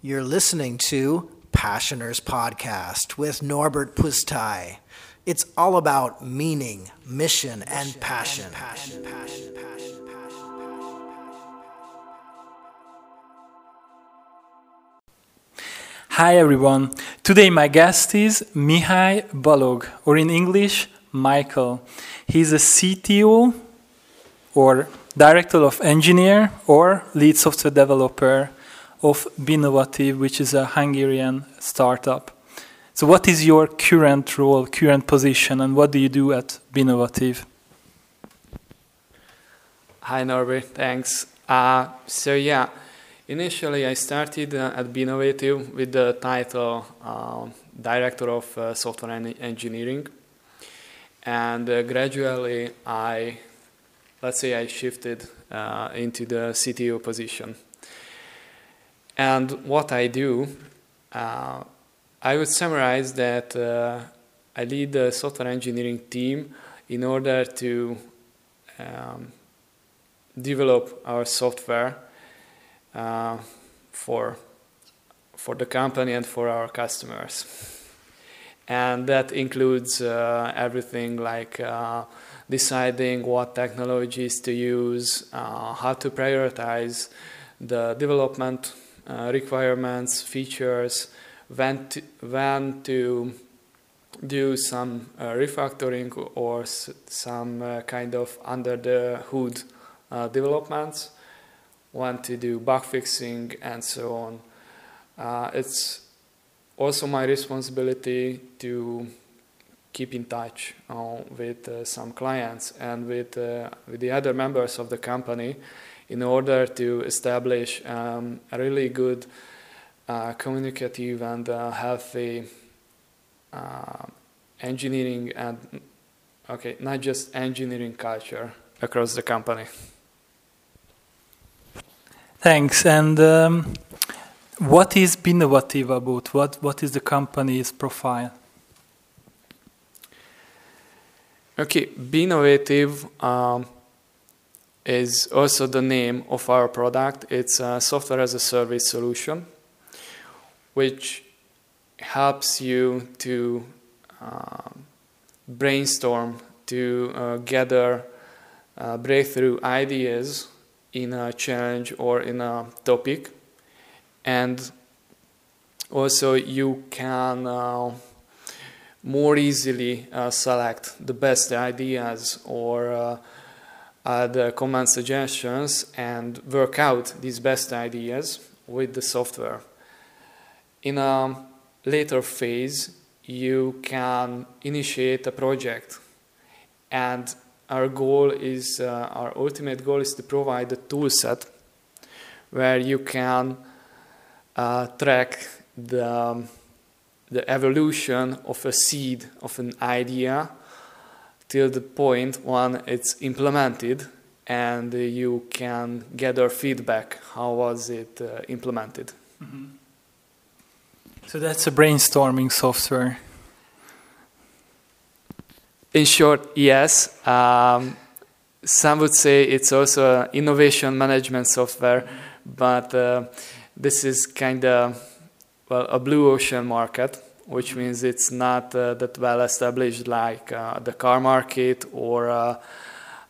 You're listening to Passioners Podcast with Norbert Pustai. It's all about meaning, mission, and passion. Hi everyone. Today my guest is Mihai Balog, or in English, Michael. He's a CTO or Director of Engineer or Lead Software Developer of Binovative, which is a Hungarian startup. So, what is your current role, current position, and what do you do at Binovative? Hi, Norbert. Thanks. Uh, so, yeah, initially I started uh, at Binovative with the title uh, Director of uh, Software en Engineering. And uh, gradually I, let's say, I shifted uh, into the CTO position. And what I do, uh, I would summarize that uh, I lead the software engineering team in order to um, develop our software uh, for for the company and for our customers. And that includes uh, everything like uh, deciding what technologies to use, uh, how to prioritize the development uh, requirements, features, when to, when to do some uh, refactoring or some uh, kind of under the hood uh, developments, when to do bug fixing, and so on. Uh, it's also my responsibility to keep in touch with some clients and with, with the other members of the company in order to establish um, a really good uh, communicative and uh, healthy uh, engineering and okay not just engineering culture across the company. Thanks. And um, what is Binovative about what what is the company's profile? Okay Binovative um, is also the name of our product. It's a software as a service solution, which helps you to uh, brainstorm, to uh, gather uh, breakthrough ideas in a challenge or in a topic. And also, you can uh, more easily uh, select the best ideas or uh, add command suggestions and work out these best ideas with the software. In a later phase, you can initiate a project and our goal is, uh, our ultimate goal is to provide a tool set where you can uh, track the, the evolution of a seed of an idea till the point when it's implemented and you can gather feedback how was it uh, implemented. Mm-hmm. so that's a brainstorming software. In short yes um, some would say it's also an innovation management software but uh, this is kind of well a blue ocean market which means it's not uh, that well established like uh, the car market or uh,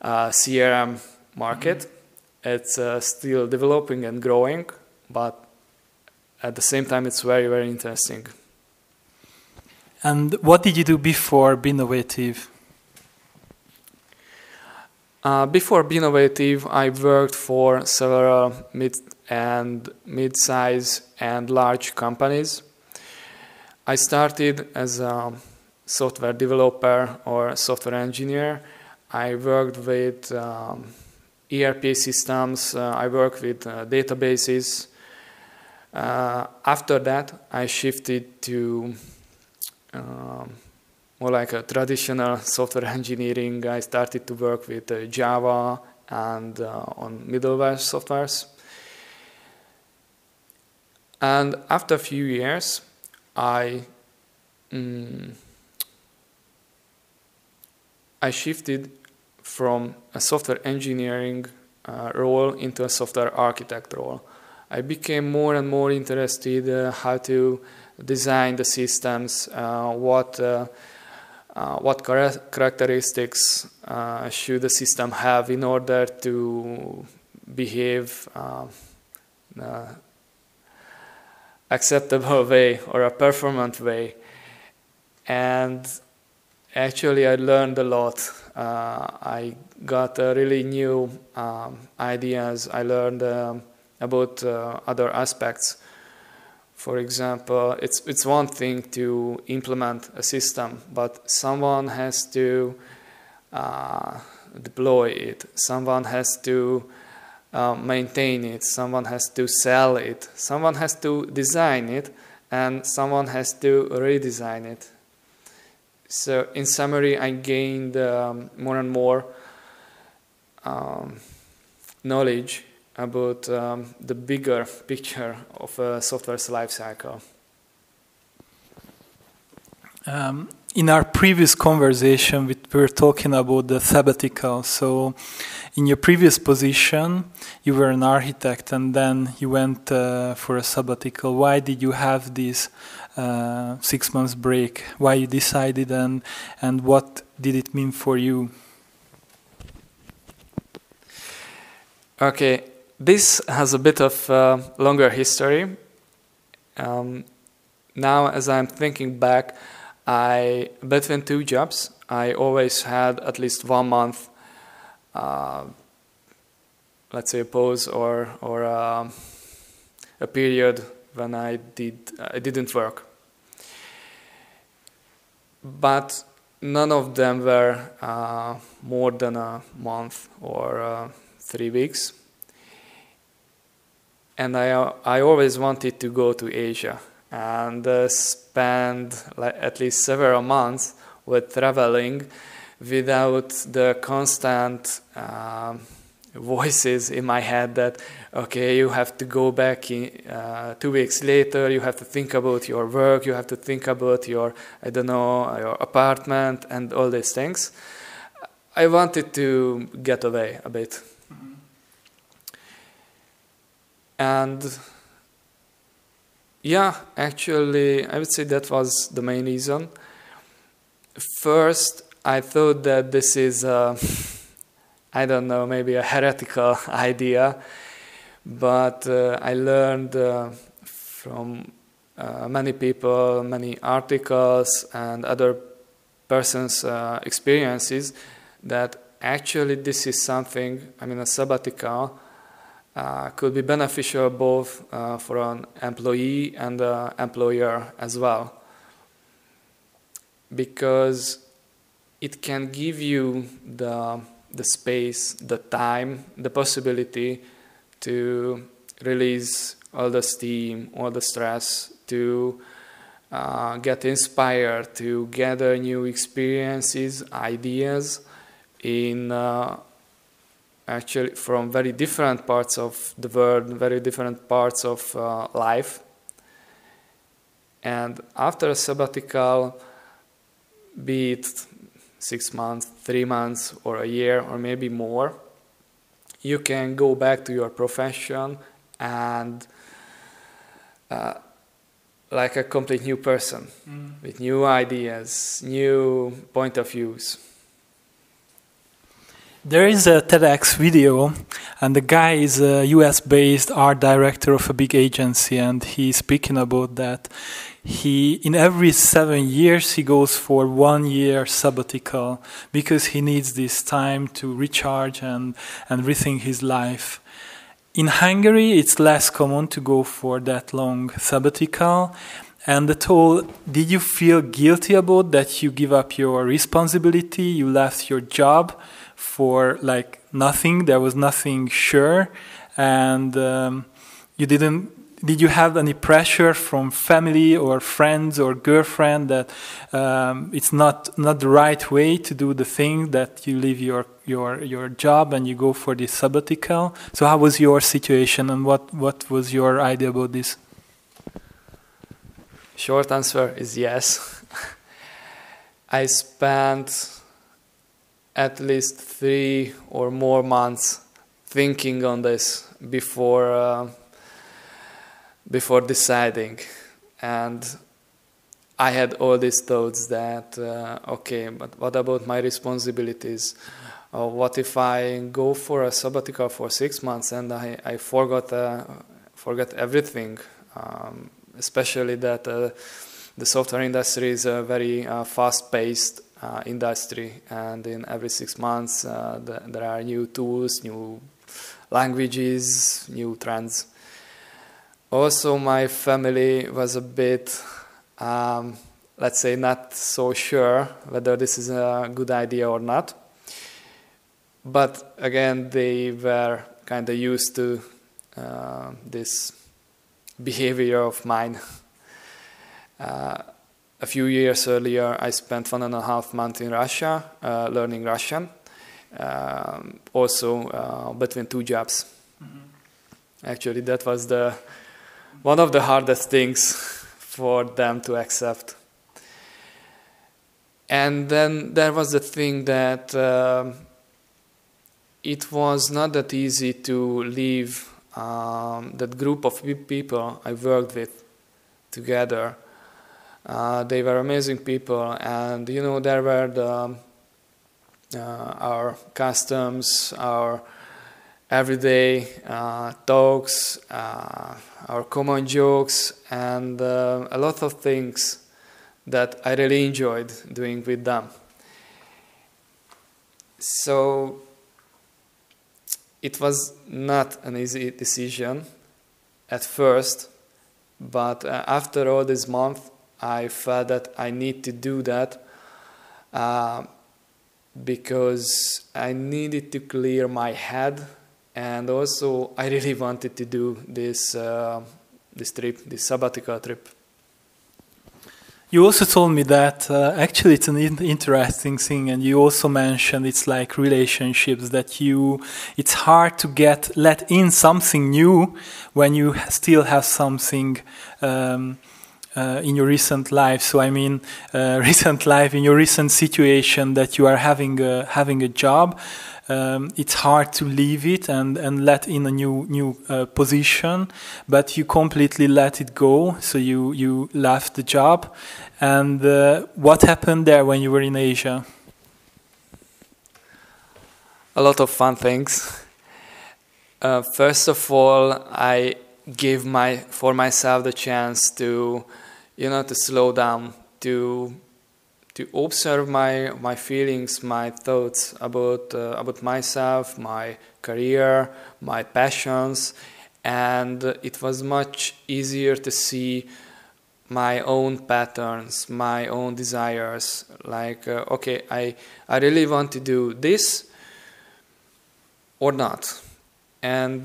CRM market. Mm-hmm. It's still developing and growing, but at the same time, it's very, very interesting. And what did you do before Binovative? Uh, before Binovative, I worked for several mid and mid-size and large companies I started as a software developer or software engineer. I worked with um, ERP systems, uh, I worked with uh, databases. Uh, after that, I shifted to um, more like a traditional software engineering. I started to work with uh, Java and uh, on middleware softwares. And after a few years, I mm, I shifted from a software engineering uh, role into a software architect role. I became more and more interested uh, how to design the systems, uh, what uh, uh, what char- characteristics uh, should the system have in order to behave acceptable way or a performant way. And actually i learned a lot. Uh, i got uh, really new um, ideas. I learned um, about uh, other aspects. For example it's it's one thing to implement a system but someone has to uh, deploy it. Someone has to uh, maintain it, someone has to sell it, someone has to design it, and someone has to redesign it. So, in summary, I gained um, more and more um, knowledge about um, the bigger picture of a software's life cycle. Um, in our previous conversation, we were talking about the sabbatical. So, in your previous position, you were an architect, and then you went uh, for a sabbatical. Why did you have this uh, six months break? Why you decided, and and what did it mean for you? Okay, this has a bit of uh, longer history. Um, now, as I'm thinking back, I between two jobs, I always had at least one month, let's say, a pause or or uh, a period when I did I didn't work. But none of them were uh, more than a month or uh, three weeks. And I I always wanted to go to Asia and uh, spend at least several months with traveling without the constant uh, voices in my head that okay you have to go back in, uh, two weeks later you have to think about your work you have to think about your i don't know your apartment and all these things i wanted to get away a bit mm-hmm. and yeah, actually, I would say that was the main reason. First, I thought that this is, I I don't know, maybe a heretical idea, but uh, I learned uh, from uh, many people, many articles, and other persons' experiences that actually this is something, I mean, a sabbatical uh, could be beneficial both uh, for an employee and an employer as well. Because it can give you the, the space, the time, the possibility to release all the steam, all the stress, to uh, get inspired, to gather new experiences, ideas in uh, actually from very different parts of the world, very different parts of uh, life. And after a sabbatical, be it six months, three months, or a year, or maybe more, you can go back to your profession and uh, like a complete new person mm. with new ideas, new point of views. There is a TEDx video, and the guy is a US based art director of a big agency, and he's speaking about that. He, in every seven years, he goes for one year sabbatical because he needs this time to recharge and, and rethink his life. In Hungary, it's less common to go for that long sabbatical. And at all, did you feel guilty about that you give up your responsibility, you left your job? for like nothing. There was nothing sure, and um, you didn't. Did you have any pressure from family or friends or girlfriend that um, it's not not the right way to do the thing that you leave your your your job and you go for this sabbatical? So how was your situation and what what was your idea about this? Short answer is yes. I spent at least three or more months thinking on this before uh, before deciding. And I had all these thoughts that, uh, okay, but what about my responsibilities? Or what if I go for a sabbatical for six months and I, I forgot, uh, forgot everything? Um, especially that uh, the software industry is a very uh, fast paced uh, industry, and in every six months, uh, the, there are new tools, new languages, new trends. Also, my family was a bit um, let's say, not so sure whether this is a good idea or not. But again, they were kind of used to uh, this behavior of mine. Uh, a few years earlier, I spent one and a half months in Russia uh, learning Russian, um, also uh, between two jobs. Mm-hmm. Actually, that was the one of the hardest things for them to accept. And then there was the thing that uh, it was not that easy to leave um, that group of people I worked with together. Uh, they were amazing people, and you know there were the, uh, our customs, our everyday uh, talks, uh, our common jokes, and uh, a lot of things that I really enjoyed doing with them. So it was not an easy decision at first, but uh, after all this month, I felt that I need to do that uh, because I needed to clear my head, and also I really wanted to do this uh, this trip, this sabbatical trip. You also told me that uh, actually it's an in- interesting thing, and you also mentioned it's like relationships that you it's hard to get let in something new when you still have something. Um, uh, in your recent life, so I mean, uh, recent life in your recent situation that you are having a, having a job, um, it's hard to leave it and, and let in a new new uh, position, but you completely let it go. So you you left the job, and uh, what happened there when you were in Asia? A lot of fun things. Uh, first of all, I gave my for myself the chance to, you know, to slow down, to to observe my my feelings, my thoughts about uh, about myself, my career, my passions, and it was much easier to see my own patterns, my own desires. Like, uh, okay, I I really want to do this or not, and.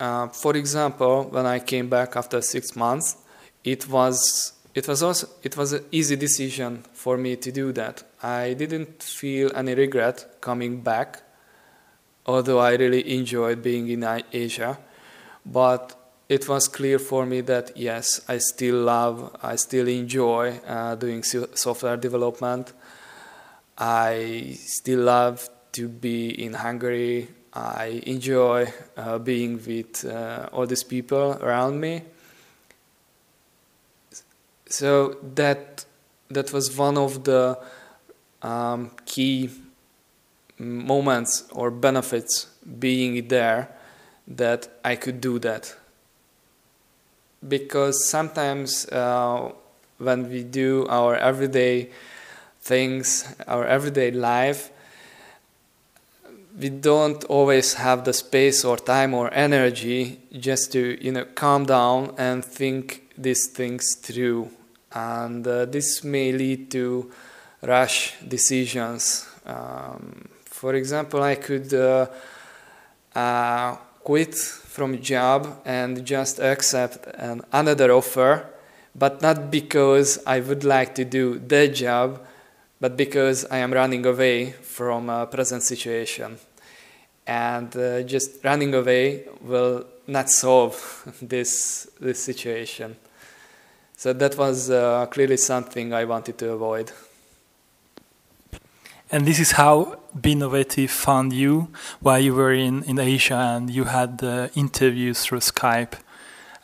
Uh, for example, when I came back after six months, it was it was also it was an easy decision for me to do that. I didn't feel any regret coming back, although I really enjoyed being in Asia. But it was clear for me that yes, I still love, I still enjoy uh, doing software development. I still love to be in Hungary. I enjoy uh, being with uh, all these people around me so that that was one of the um, key moments or benefits being there that I could do that. Because sometimes uh, when we do our everyday things our everyday life we don't always have the space or time or energy just to you know calm down and think these things through and uh, this may lead to rash decisions. Um, for example, I could uh, uh, quit from a job and just accept an, another offer, but not because I would like to do the job, but because I am running away from a present situation. And uh, just running away will not solve this, this situation. So that was uh, clearly something I wanted to avoid. And this is how Binovative found you while you were in, in Asia and you had interviews through Skype.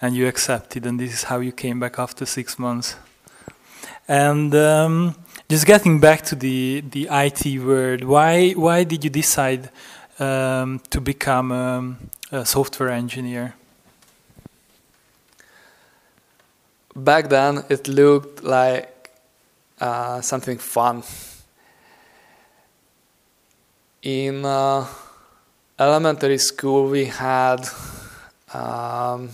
and you accepted, and this is how you came back after six months. And um, just getting back to the the IT world, why why did you decide um, to become um, a software engineer? Back then, it looked like uh, something fun. In uh, elementary school, we had um,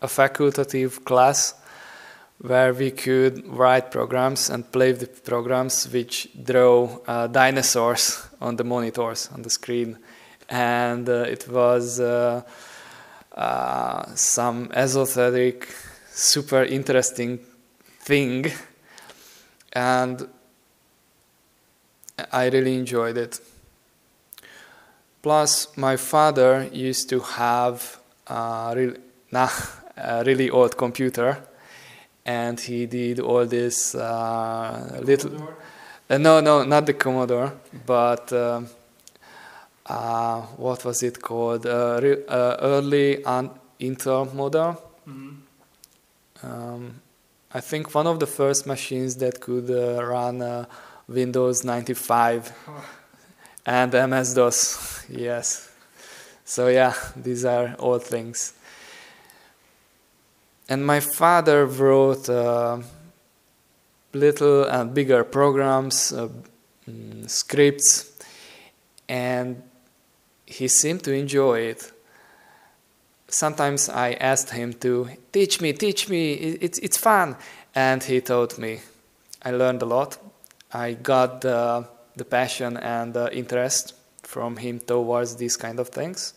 a facultative class where we could write programs and play with programs which draw uh, dinosaurs on the monitors on the screen. And uh, it was uh, uh some esoteric super interesting thing. And i really enjoyed it. Plus my father used to have a nah, a really old computer and he did all this uh, little. Uh, no, no, not the Commodore, but um, uh, what was it called? Uh, re- uh, early un- Intel model. Mm-hmm. Um, I think one of the first machines that could uh, run Windows 95 and MS DOS. yes. So yeah, these are all things. And my father wrote uh, little and bigger programs, uh, mm, scripts, and he seemed to enjoy it. Sometimes I asked him to teach me, teach me, it's, it's fun. And he taught me. I learned a lot. I got the, the passion and the interest from him towards these kind of things.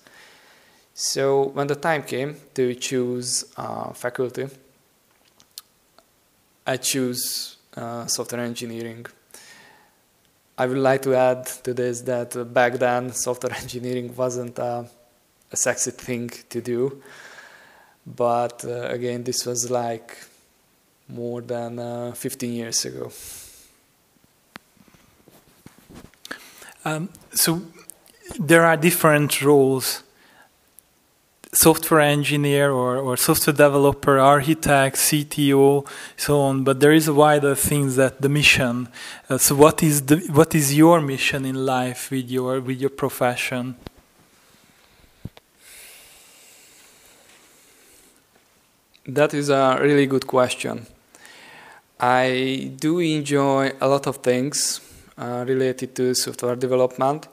So when the time came to choose uh, faculty, I choose uh, software engineering. I would like to add to this that uh, back then software engineering wasn't a, a sexy thing to do, but uh, again, this was like more than uh, 15 years ago. Um, so there are different roles software engineer or, or software developer, architect, CTO, so on. But there is a wider things that the mission. Uh, so what is the what is your mission in life with your with your profession? That is a really good question. I do enjoy a lot of things uh, related to software development.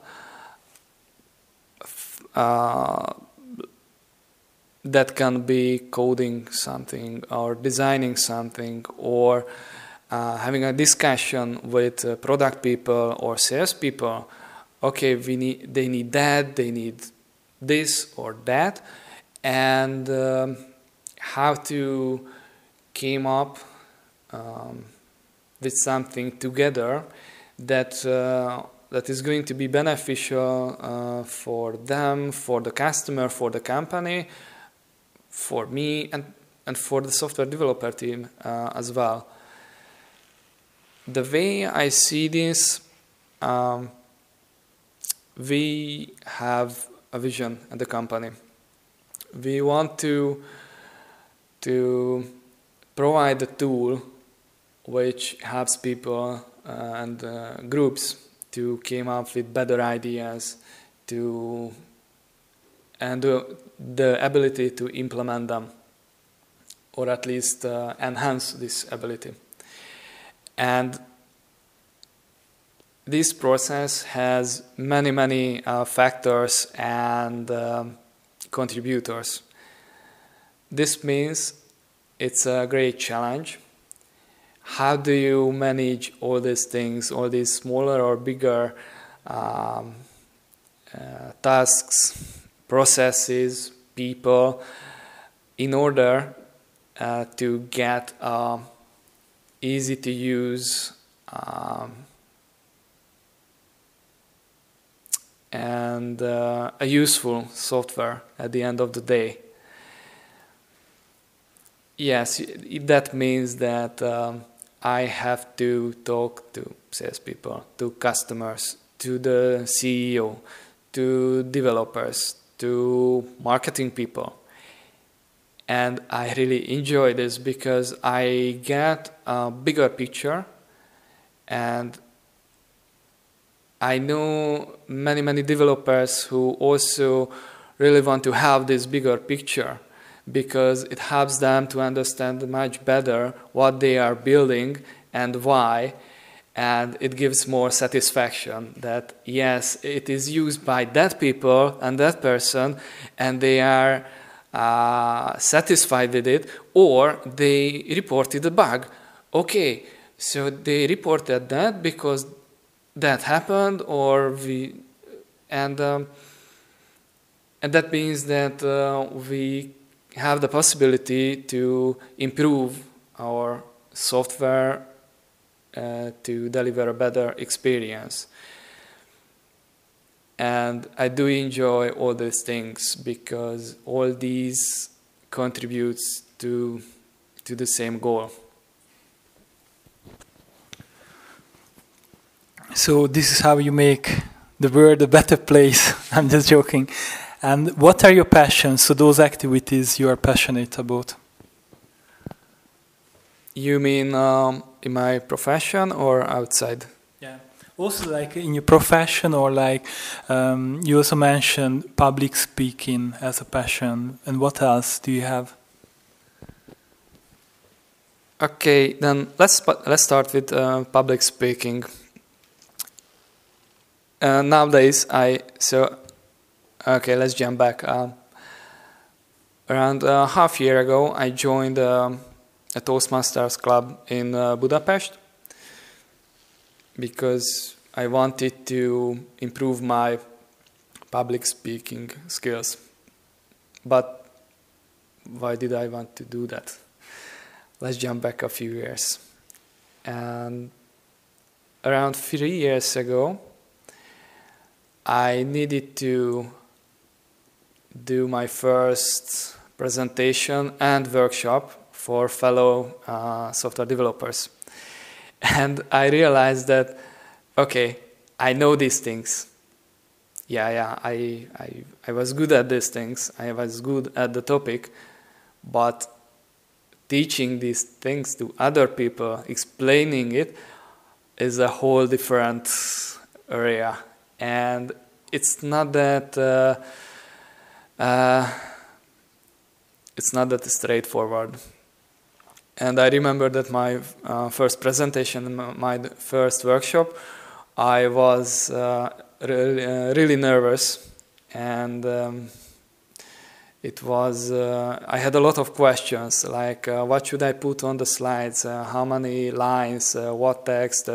Uh, that can be coding something or designing something or uh, having a discussion with uh, product people or sales people. Okay we need they need that they need this or that. And um, how to came up um, with something together that uh, that is going to be beneficial uh, for them for the customer for the company for me and, and for the software developer team uh, as well. The way I see this, um, we have a vision at the company. We want to to provide a tool which helps people uh, and uh, groups to come up with better ideas, to and the, the ability to implement them or at least uh, enhance this ability. And this process has many, many uh, factors and um, contributors. This means it's a great challenge. How do you manage all these things, all these smaller or bigger um, uh, tasks processes, people, in order uh, to get uh, easy to use um, and uh, a useful software at the end of the day. Yes, that means that um, I have to talk to salespeople, to customers, to the CEO, to developers, to marketing people. and I really enjoy this because I get a bigger picture and I know many, many developers who also really want to have this bigger picture because it helps them to understand much better what they are building and why. And it gives more satisfaction that yes, it is used by that people and that person, and they are uh, satisfied with it, or they reported a bug. Okay, so they reported that because that happened, or we, and um, and that means that uh, we have the possibility to improve our software uh, to deliver a better experience. And I do enjoy all these things because all these contributes to to the same goal. So this is how you make the world a better place. I'm just joking. And what are your passions? So those activities you are passionate about? You mean um, in my profession or outside? Yeah. Also, like in your profession, or like um, you also mentioned public speaking as a passion. And what else do you have? Okay, then let's let's start with uh, public speaking. Uh, nowadays, I so okay. Let's jump back. Um, around uh, half year ago, I joined um, a Toastmasters club in uh, Budapest because I wanted to improve my public speaking skills. But why did I want to do that? Let's jump back a few years. And around three years ago, I needed to do my first presentation and workshop for fellow uh, software developers. And I realized that, okay, I know these things. Yeah, yeah, I, I, I was good at these things. I was good at the topic, but teaching these things to other people, explaining it, is a whole different area and it's not that uh, uh, it's not that straightforward. And I remember that my uh, first presentation, my first workshop, I was uh, really, uh, really nervous, and um, it was uh, i had a lot of questions like uh, what should i put on the slides? Uh, how many lines? What text?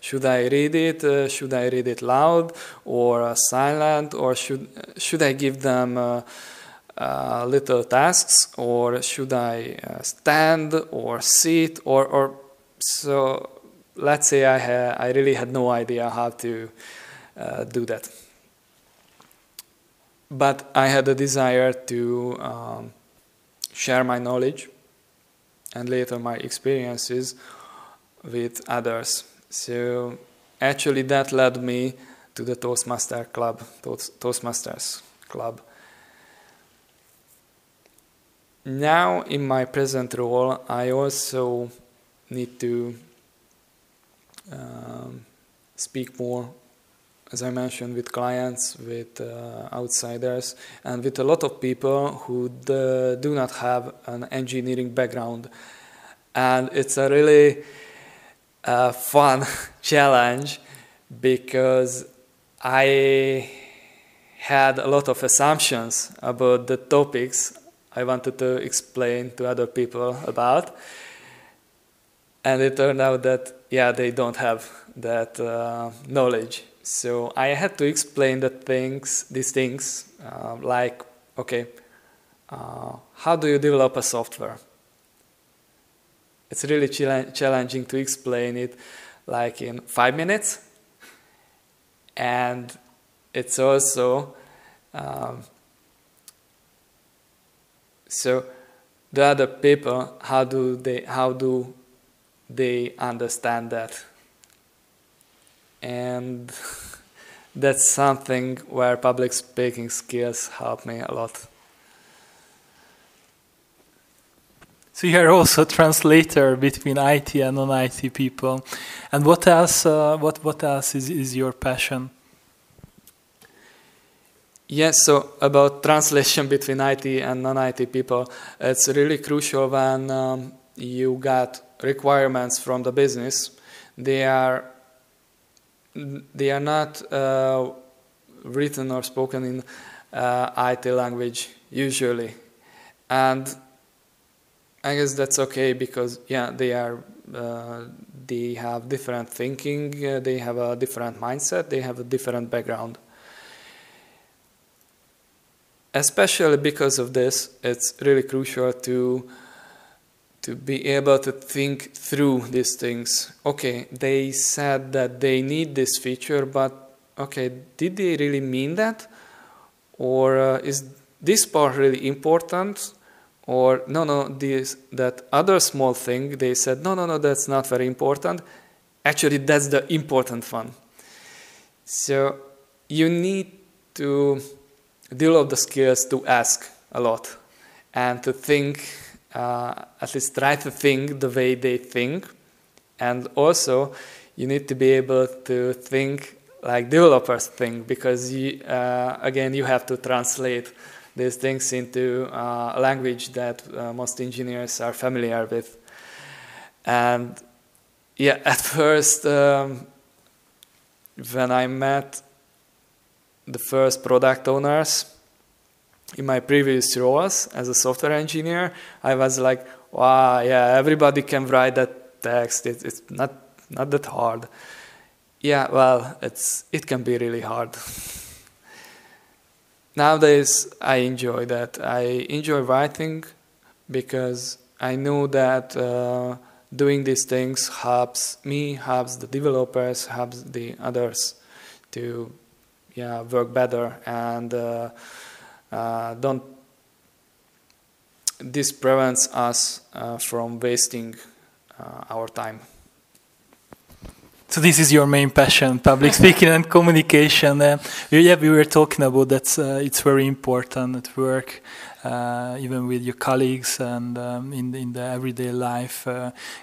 Should i read it? Should i read it loud or silent? Or should should i give them Uh, little tasks or should i uh, stand or sit or or so let's say i ha- i really had no idea how to uh, do that but I had a desire to um, share my knowledge and later my experiences with others. So actually, that led me to the Toastmaster Club, Toastmasters Club. Now, in my present role, I also need to um, speak more as I mentioned, with clients, with uh, outsiders, and with a lot of people who do not have an engineering background. And it's a really uh, fun challenge because I had a lot of assumptions about the topics I wanted to explain to other people about. And it turned out that, yeah, they don't have that uh, knowledge so I had to explain the things, these things, uh, like, okay, uh, how do you develop a software? It's really challenging to explain it like in five minutes. And it's also, um, so the other people, how do they, how do they understand that? and that's something where public speaking skills help me a lot. So you are also a translator between IT and non-IT people. And what else? Uh, what what else is, is your passion? Yes, so about translation between IT and non-IT people, it's really crucial when um, you got requirements from the business. They are they are not uh, written or spoken in uh, IT language usually, and I guess that's okay because yeah, they are uh, they have different thinking, uh, they have a different mindset, they have a different background. Especially because of this, it's really crucial to to be able to think through these things. Okay, they said that they need this feature, but okay, did they really mean that? Or uh, is this part really important? or no no this that other small thing they said no no no that's not very important actually that's the important one so you need to develop the skills to ask a lot and to think uh, at least try to think the way they think and also you need to be able to think like developers think because you, uh, again you have to translate these things into uh, a language that uh, most engineers are familiar with. And yeah, at first, um, when I met the first product owners in my previous roles as a software engineer, I was like, wow, yeah, everybody can write that text. It, it's not, not that hard. Yeah, well, it's, it can be really hard. nowadays I enjoy that. I enjoy writing because I know that uh, doing these things helps me, helps the developers, helps the others to yeah work better and uh, uh, don't. This prevents us uh, from wasting uh, our time. So this is your main passion, public speaking and communication. Uh, yeah, we were talking about that. Uh, it's very important at work, uh, even with your colleagues and um, in in the everyday life,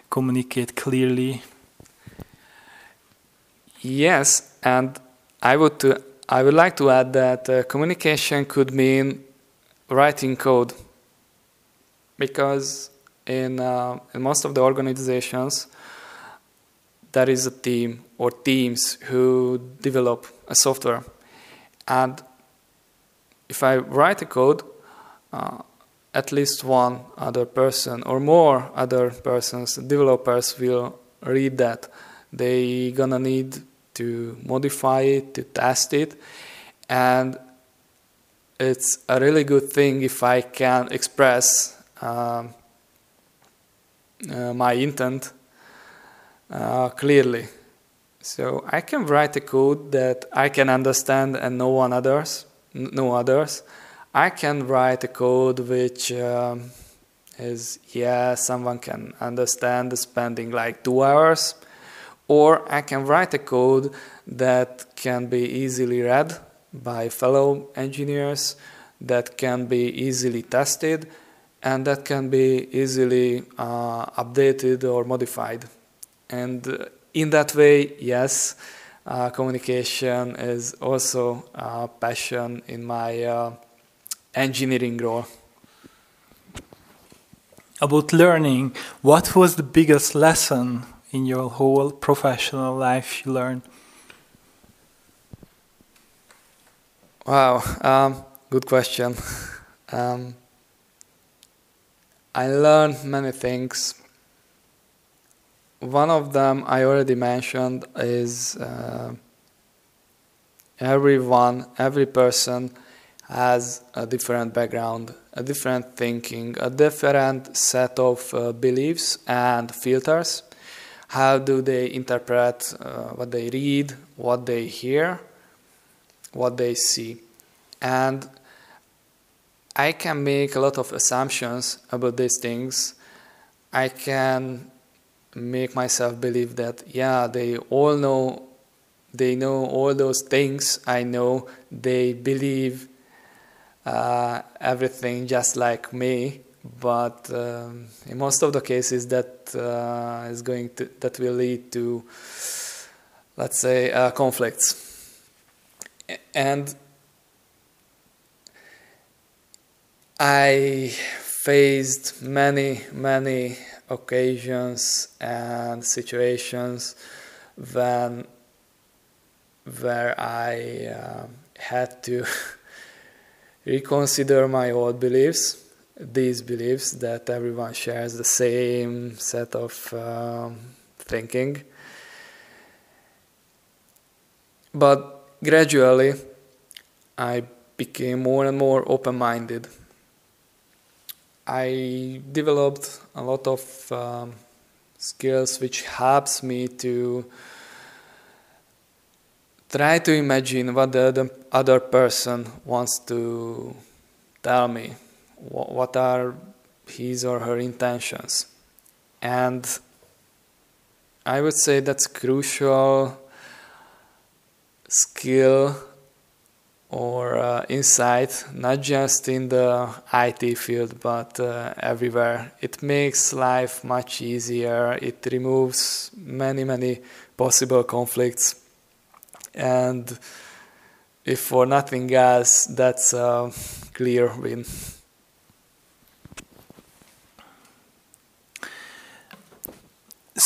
communicate clearly. Yes, and I would to, I would like to add that uh, communication could mean writing code, because in uh, in most of the organizations there is a team or teams who develop a software. And if I write a code, uh, at least one other person or more other persons, developers will read that. They gonna need to modify it, to test it, and it's a really good thing if I can express um, uh, my intent uh, clearly. So I can write a code that I can understand and no one others, no others. I can write a code which um, is yeah someone can understand spending like two hours, or I can write a code that can be easily read by fellow engineers, that can be easily tested, and that can be easily uh, updated or modified. And uh, in that way, yes, uh, communication is also a passion in my uh, engineering role. About learning, what was the biggest lesson in your whole professional life you learned? Wow, um, good question. um, I learned many things one of them I already mentioned is uh, everyone, every person has a different background, a different thinking, a different set of uh, beliefs and filters. How do they interpret uh, what they read, what they hear, what they see? And I can make a lot of assumptions about these things. I can make myself believe that yeah they all know they know all those things i know they believe uh, everything just like me but um, in most of the cases that uh, is going to that will lead to let's say uh, conflicts. And I faced many many occasions and situations when where I uh, had to reconsider my old beliefs these beliefs that everyone shares the same set of um, thinking. But gradually, I became more and more open minded. I developed a lot of um, skills which helps me to try to imagine what the other person wants to tell me what are his or her intentions. And i would say that's crucial skill or uh, insight not just in the IT field but uh, everywhere. It makes life much easier. It removes many many possible conflicts. And if for nothing else that's a clear win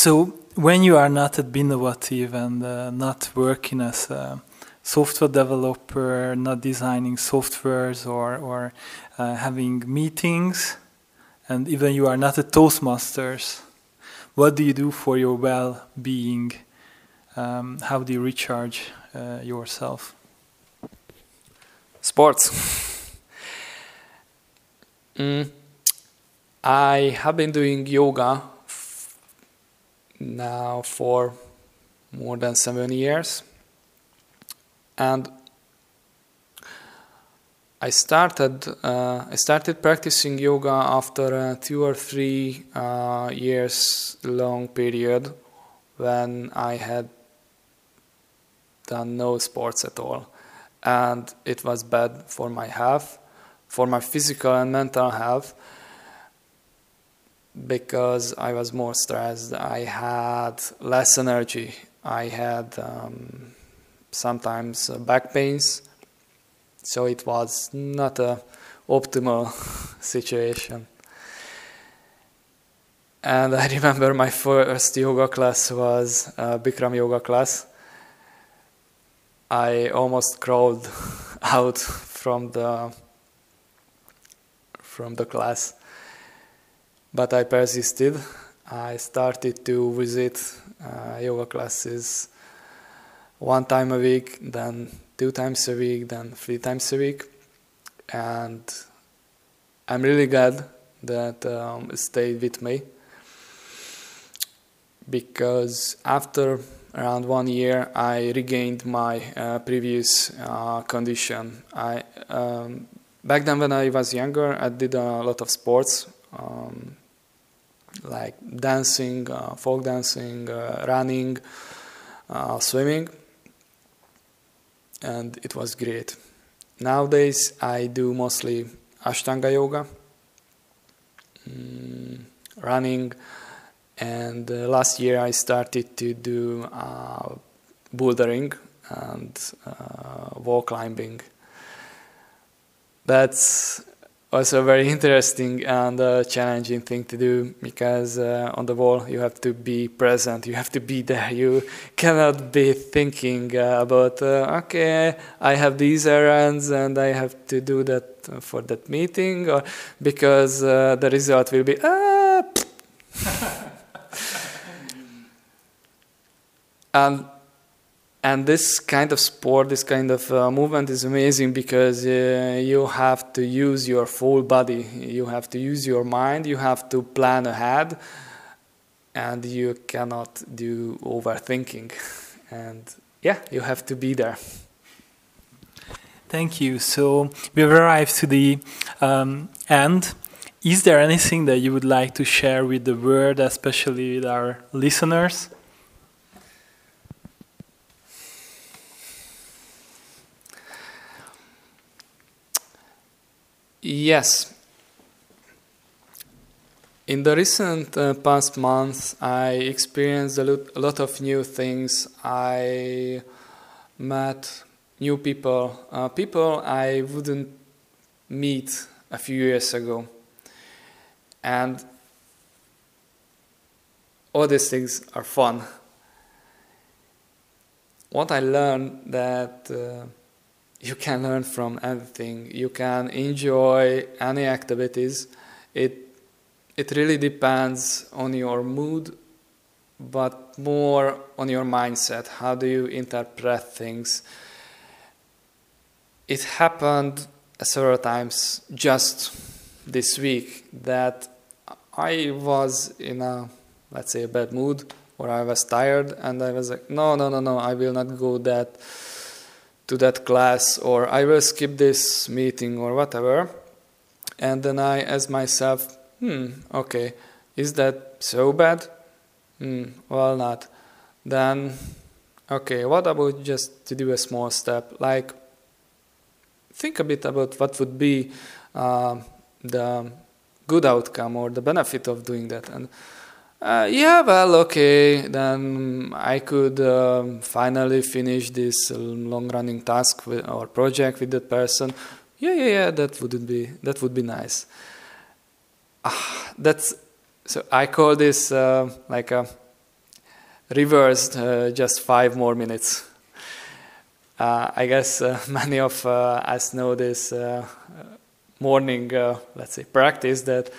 So when you are not at Binnovative and uh, not working as a software developer, not designing softwares or, or uh, having meetings, and even you are not a Toastmasters, what do you do for your well-being? Um, how do you recharge uh, yourself? Sports. mm. I have been doing yoga now for more than seven years. And I started uh, I started practicing yoga after a two or three uh, years long period when I had done no sports at all, and it was bad for my health, for my physical and mental health because I was more stressed. I had less energy. I had um, sometimes uh, back pains, so it was not a optimal situation. And I remember my first yoga class was a Bikram yoga class. I almost crawled out from the from the class but I persisted. I started to visit uh, yoga classes one time a week, then two times a week, then three times a week, and I'm really glad that um, it stayed with me because after around one year I regained my uh, previous uh, condition. I um, back then when I was younger I did a lot of sports. Um, like dancing, uh, folk dancing, uh, running, uh, swimming, and it was great. Nowadays, I do mostly Ashtanga yoga, mm, running, and uh, last year I started to do uh, bouldering and uh, wall climbing. That's also very interesting and uh, challenging thing to do because uh, on the wall you have to be present. You have to be there. You cannot be thinking uh, about uh, okay i have these errands and i have to do that for that meeting or because uh, the result will be ah and and this kind of sport, this kind of uh, movement is amazing because uh, you have to use your full body, you have to use your mind, you have to plan ahead, and you cannot do overthinking. And yeah, you have to be there. Thank you. So we've arrived to the um, end. Is there anything that you would like to share with the world, especially with our listeners? Yes. in the recent uh, past months, I experienced a lot, a lot, of new things. I met new people, uh, people I wouldn't meet a few years ago. And all these things are fun. What I learned that uh, you can learn from anything. You can enjoy any activities. It it really depends on your mood, but more on your mindset. How do you interpret things? It happened several times just this week that I was in a, let's say, a bad mood or I was tired and I was like, no, no, no, no, I will not go that to that class or I will skip this meeting or whatever. And then I ask myself, hmm, okay, is that so bad? Hmm, well, not. Then, okay, what about just to do a small step? Like, think a bit about what would be uh, the good outcome or the benefit of doing that. And uh, yeah, well, okay, then I could um, finally finish this long-running task with, or project with that person. Yeah, yeah, yeah, that would be that would be nice ah, that's so I call this uh, like a reversed uh, just five more minutes. Uh, I guess uh, many of uh, us know this morning, let's say, practice that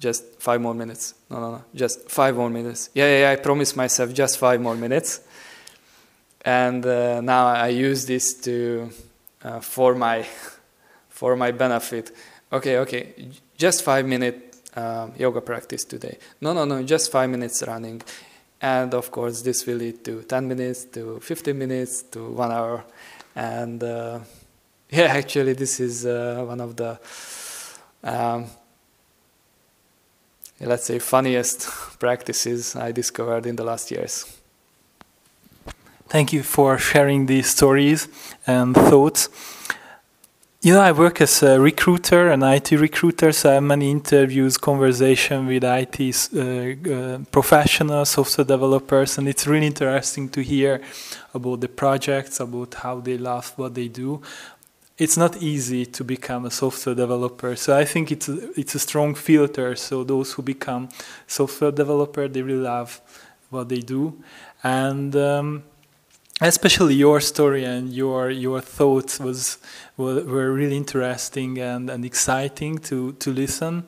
just five more minutes. No, no, no, just five more minutes. Yeah, yeah, yeah I promised myself just five more minutes. And now I use this to for my for my benefit. Okay, okay, just five minute um, yoga practice today. No, no, no, just five minutes running. And of course, this will lead to 10 minutes, to 15 minutes, to one hour. And uh, yeah, actually, this is uh, one of the, um, let's say, funniest practices I discovered in the last years. Thank you for sharing these stories and thoughts. You know, I work as a recruiter, an IT recruiter, so I have many interviews, conversation with IT uh, uh, professionals, software developers, and it's really interesting to hear about the projects, about how they love what they do. It's not easy to become a software developer, so I think it's a, it's a strong filter. So those who become software developer, they really love what they do, and um, especially your story and your your thoughts was were, were really interesting and, and exciting to to listen.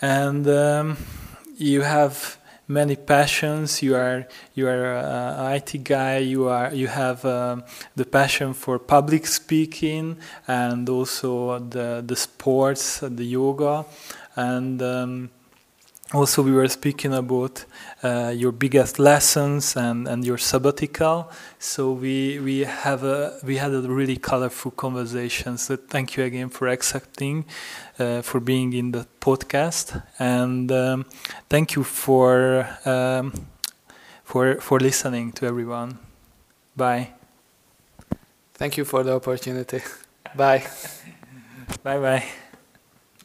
And um, you have many passions. You are you are an IT guy. You are you have um, the passion for public speaking and also the the sports the yoga. And um, also we were speaking about uh, your biggest lessons and, and your sabbatical. So we we have a we had a really colorful conversation. So thank you again for accepting uh, for being in the podcast. And um, thank you for um, for for listening to everyone. Bye. Thank you for the opportunity. Bye. Bye bye